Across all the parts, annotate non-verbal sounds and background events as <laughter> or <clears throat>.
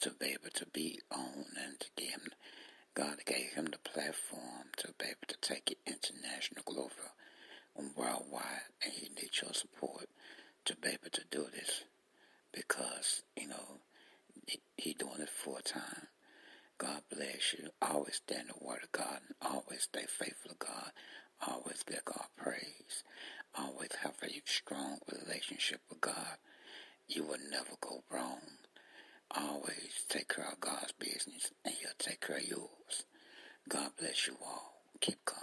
to be able to be on and to give him, God gave him the platform to be able to take it international, global, and worldwide, and he needs your support to be able to do this because, you know, he, doing it full time. God bless you. Always stand the word of God and always stay faithful to God. Always give God praise. Always have a strong relationship with God. You will never go wrong. Always take care of God's business and he'll take care of yours. God bless you all. Keep coming.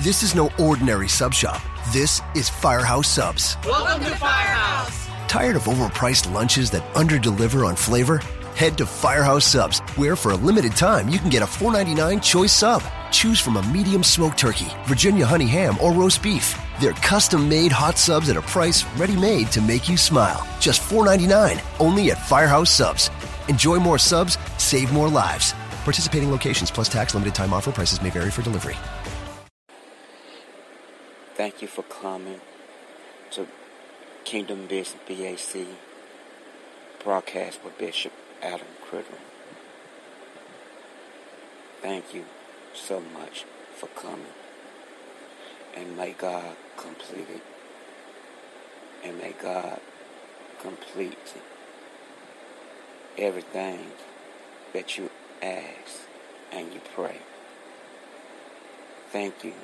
This is no ordinary sub shop. This is Firehouse Subs. Welcome to Firehouse. Tired of overpriced lunches that underdeliver on flavor? Head to Firehouse Subs, where for a limited time you can get a $4.99 choice sub. Choose from a medium smoked turkey, Virginia honey ham, or roast beef. They're custom made hot subs at a price ready made to make you smile. Just $4.99 only at Firehouse Subs. Enjoy more subs, save more lives. Participating locations plus tax limited time offer prices may vary for delivery. Thank you for coming to Kingdom Business BAC broadcast with Bishop Adam Critter. Thank you so much for coming. And may God complete it. And may God complete everything that you ask and you pray. Thank you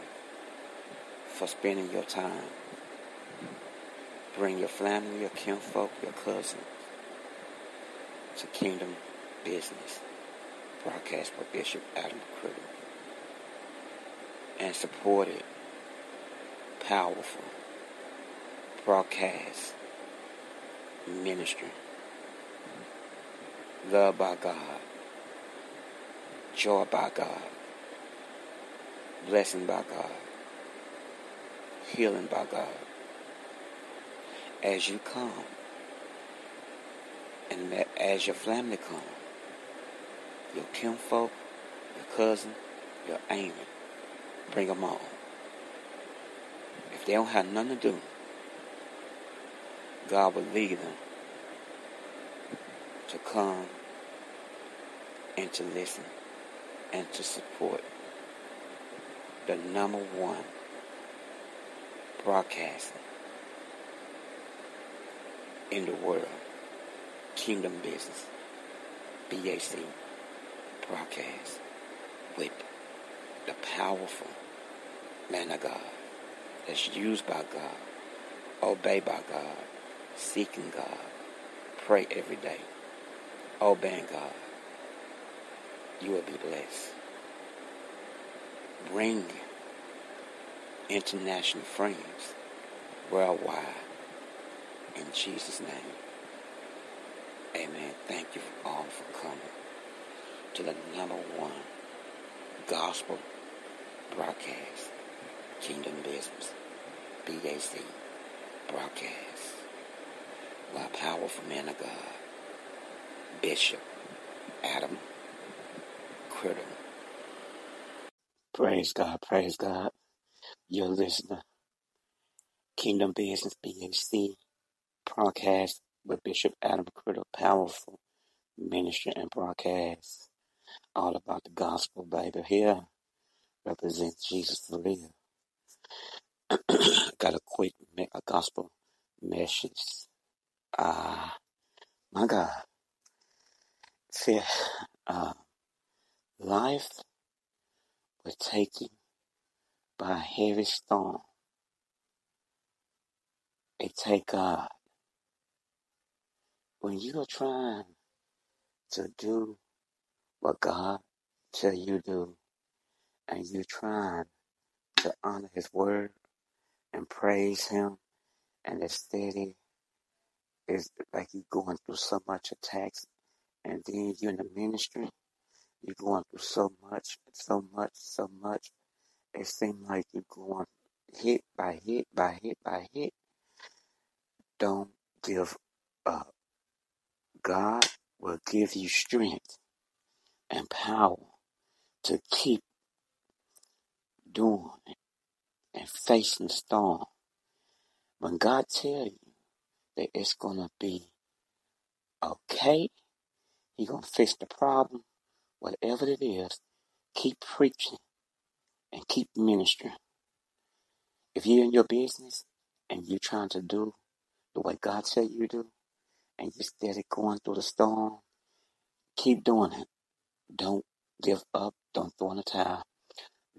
for spending your time. Bring your family, your kinfolk, your cousins to Kingdom Business. Broadcast by Bishop Adam Critter. And support it. Powerful. Broadcast. Ministry. Love by God. Joy by God. Blessing by God healing by God. As you come, and as your family come, your kinfolk, your cousin, your aunt, bring them all. If they don't have nothing to do, God will lead them to come and to listen and to support the number one broadcasting in the world. Kingdom Business. BAC broadcast with the powerful man of God that's used by God, obeyed by God, seeking God, pray every day, obeying God. You will be blessed. Bring international friends worldwide. In Jesus' name. Amen. Thank you all for coming to the number one gospel broadcast, Kingdom Business, BAC broadcast, by powerful man of God, Bishop Adam Critter. Praise God, praise God. You're listening. Kingdom Business BAC broadcast with Bishop Adam Critter. Powerful ministry and broadcast. All about the gospel, baby. Here represents Jesus to <clears throat> live. Got a quick a gospel message. Ah, uh, my God. See, uh, life will take you by a heavy storm. It take God. When you are trying to do what God tell you do, and you trying to honor His word and praise Him, and it's steady, it's like you going through so much attacks and then you're in the ministry, you're going through so much, so much, so much. It seems like you're going hit by hit by hit by hit. Don't give up. God will give you strength and power to keep doing and facing the storm. When God tell you that it's gonna be okay, He gonna fix the problem, whatever it is. Keep preaching and keep ministering. If you're in your business and you're trying to do the way God said you do, and you're steady going through the storm, keep doing it. Don't give up. Don't throw in the towel.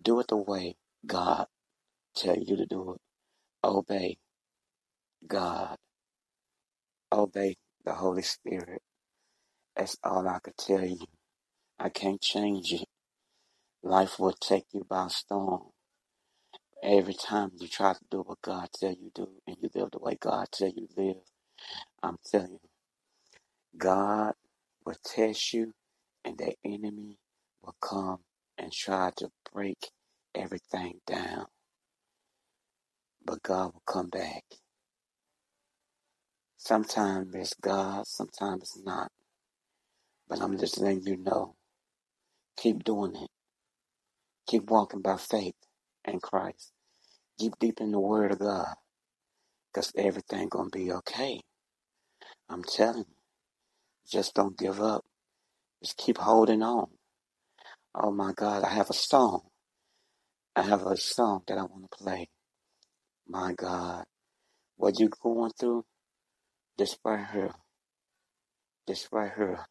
Do it the way God tell you to do it. Obey God. Obey the Holy Spirit. That's all I could tell you. I can't change it. Life will take you by storm. Every time you try to do what God tell you to do and you live the way God tell you live, I'm telling you, God will test you and the enemy will come and try to break everything down. But God will come back. Sometimes it's God, sometimes it's not. But I'm just letting you know. Keep doing it. Keep walking by faith in Christ. Keep deep in the Word of God. Because everything going to be okay. I'm telling you. Just don't give up. Just keep holding on. Oh my God, I have a song. I have a song that I want to play. My God, what you going through, this right here, this here,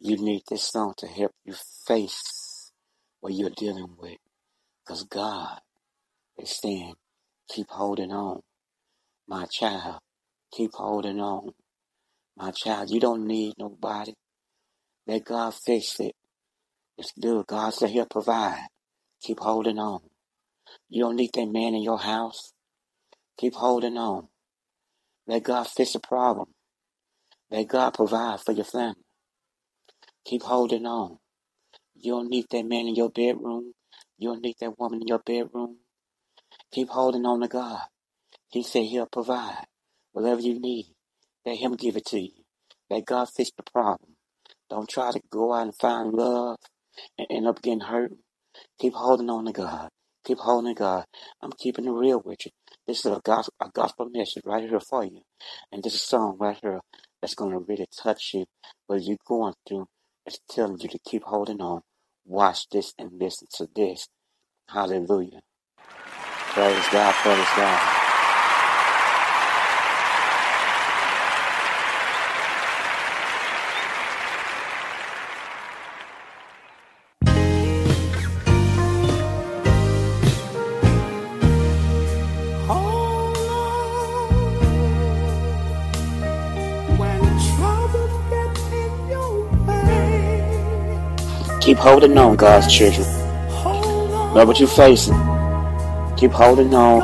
you need this song to help you face what you're dealing with. Because God is saying, keep holding on. My child, keep holding on. My child, you don't need nobody. Let God fix it. It's good. God said he'll provide. Keep holding on. You don't need that man in your house. Keep holding on. Let God fix the problem. Let God provide for your family. Keep holding on. You don't need that man in your bedroom. You don't need that woman in your bedroom. Keep holding on to God. He said he'll provide whatever you need. Let him give it to you. Let God fix the problem. Don't try to go out and find love and end up getting hurt. Keep holding on to God. Keep holding to God. I'm keeping it real with you. This is a gospel, a gospel message right here for you. And this is a song right here that's going to really touch you. What you're going through It's telling you to keep holding on. Watch this and listen to this. Hallelujah. Praise God, praise God. Keep holding on, God's children. Know what you're facing. Keep holding on.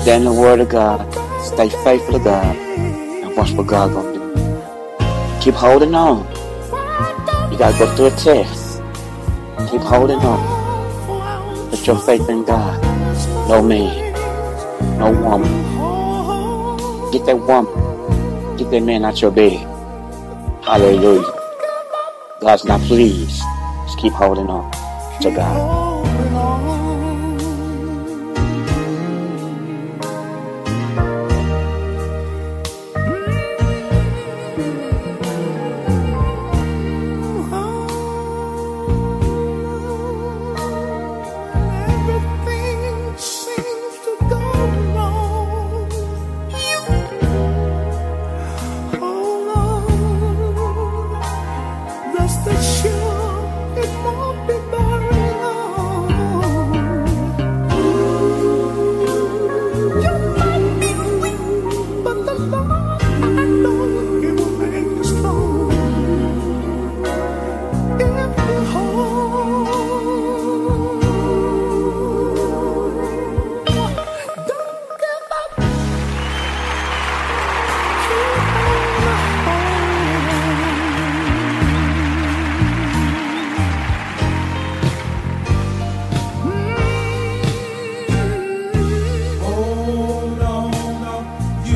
Stand in the Word of God. Stay faithful to God. And watch what God gonna do. Keep holding on. You gotta go through a test. Keep holding on. Put your faith in God. No man. No woman. Get that woman. Get that man out your bed. Hallelujah. God's not pleased. Keep holding on to God.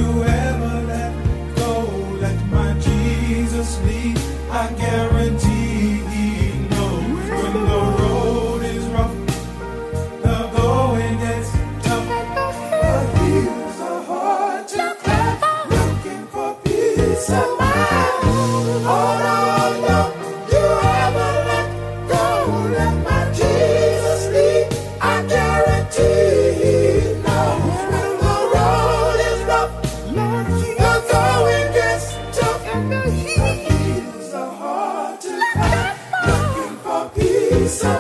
you so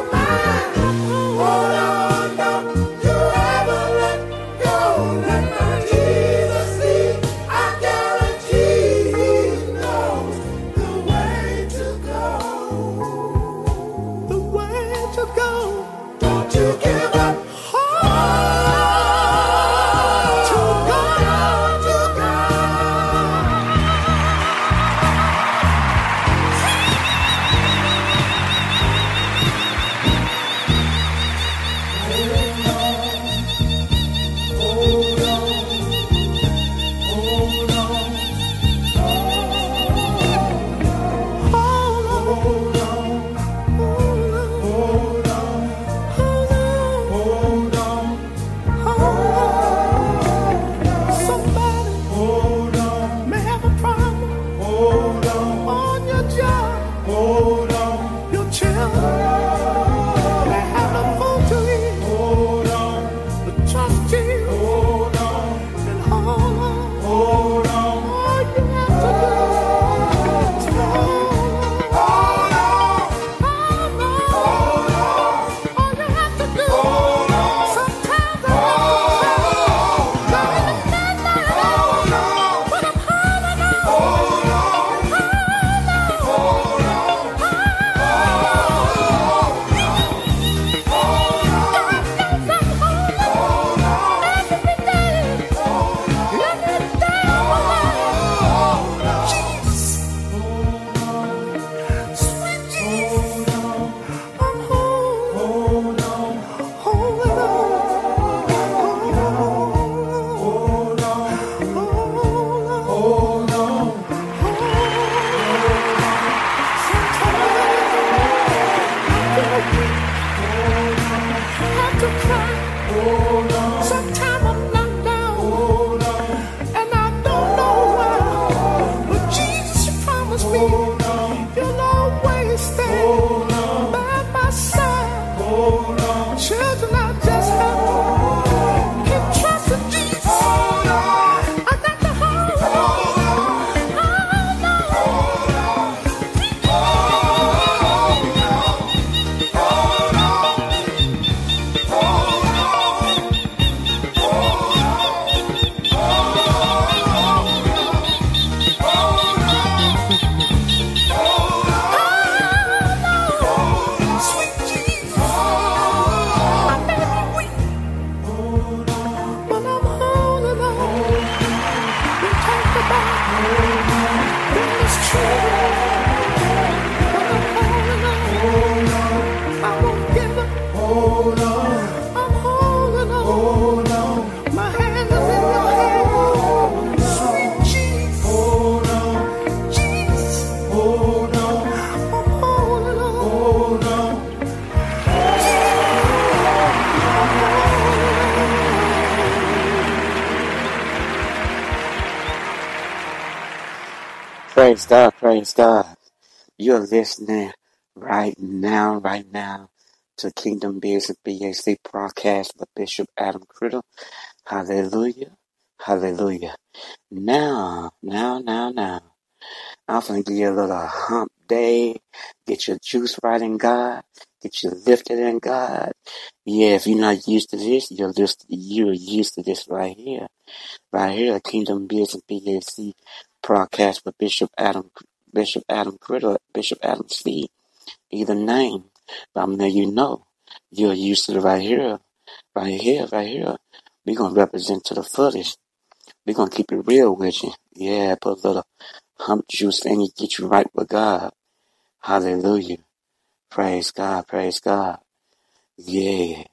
Praise God, praise God. You're listening right now, right now to Kingdom Business BAC broadcast with Bishop Adam Criddle. Hallelujah, hallelujah. Now, now, now, now. I'm going to give you a little hump day. Get your juice right in God. Get you lifted in God. Yeah, if you're not used to this, you're to, you're used to this right here. Right here, Kingdom Business BAC broadcast with Bishop Adam Bishop Adam Criddle, Bishop Adam C. Either name. But I'm letting you know. You're used to it right here. Right here, right here. We're gonna represent to the fullest. We're gonna keep it real with you. Yeah, put a little hump juice in you, get you right with God. Hallelujah. Praise God, praise God. Yeah.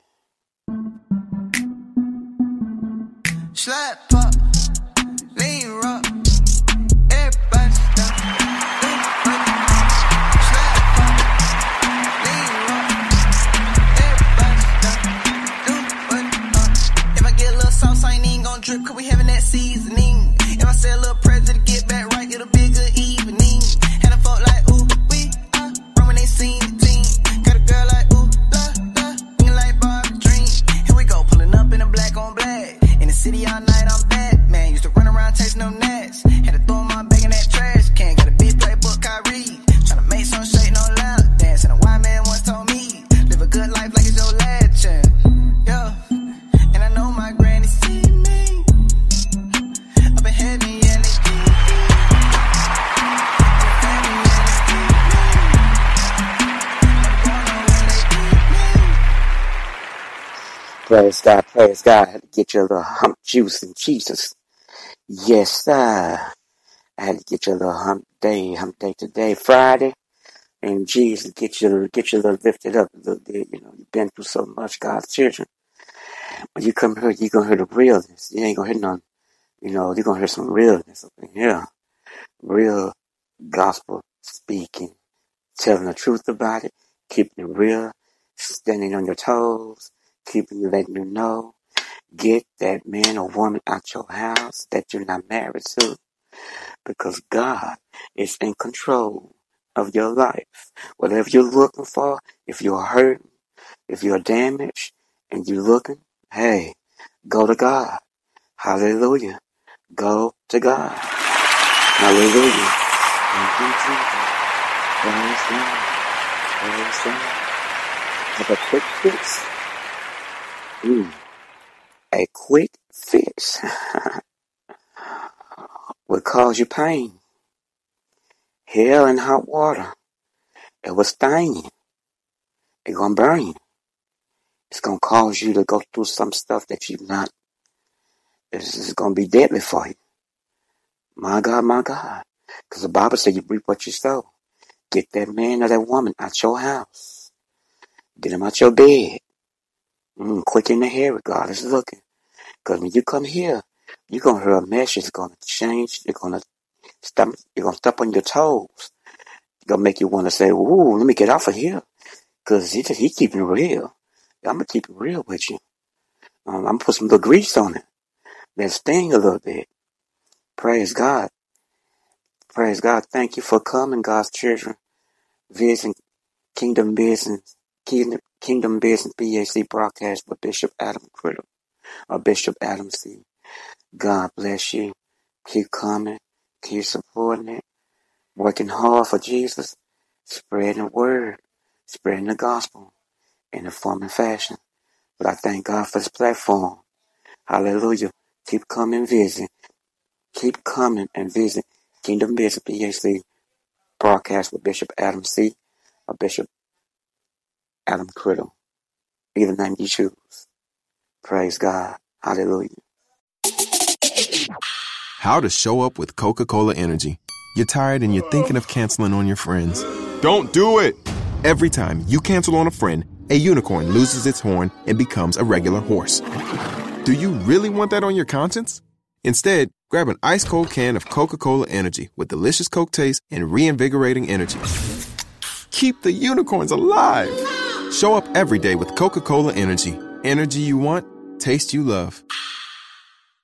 drip, cause we having that seasoning. And I said, little Praise God, praise God. I had to get your little hump juice in Jesus. Yes, sir. I had to get your little hump day, hump day today, Friday. And Jesus, get you, get you a little lifted up a little bit. You know, you've been through so much, God's children. When you come here, you're to hear the realness. You ain't going to hear none, you know, you're to hear some realness up in here. Real gospel speaking, telling the truth about it, keeping it real, standing on your toes, you letting you know. Get that man or woman out your house that you're not married to because God is in control of your life. Whatever you're looking for, if you're hurting, if you're damaged, and you're looking, hey, go to God. Hallelujah. Go to God. Hallelujah. Thank you, Jesus. Praise God. Praise God. Have a quick fix. A quick fix would cause you pain. Hell and hot water. It will sting you. It's gonna burn you. It's gonna cause you to go through some stuff that you've not. This is gonna be deadly for you. My God, my God. Because the Bible said you reap what you sow. Get that man or that woman out your house. Get him out your bed. Mm, quick in the hair, God is looking. Because when you come here, you're gonna hear a message that's gonna change. You're gonna stop, You're gonna step on your toes. It's gonna make you want to say, "Ooh, let me get off of here," because he he keeping it real. I'm gonna keep it real with you. Um, I'm gonna put some little grease on it. Let it sting a little bit. Praise God. Praise God. Thank you for coming, God's children. Vision Kingdom Business. Kingdom, Business BAC broadcast with Bishop Adam Criddle or Bishop Adam C. God bless you. Keep coming. Keep supporting it. Working hard for Jesus. Spreading the word. Spreading the gospel in a form and fashion. But I thank God for this platform. Hallelujah. Keep coming visit. Keep coming and visit Kingdom Business BAC broadcast with Bishop Adam C. or Bishop Adam Criddle. Be the name you choose. Praise God. Hallelujah. How to show up with Coca Cola Energy. You're tired and you're thinking of canceling on your friends. Don't do it! Every time you cancel on a friend, a unicorn loses its horn and becomes a regular horse. Do you really want that on your conscience? Instead, grab an ice cold can of Coca Cola Energy with delicious Coke taste and reinvigorating energy. Keep the unicorns alive! Show up every day with Coca Cola Energy. Energy you want, taste you love.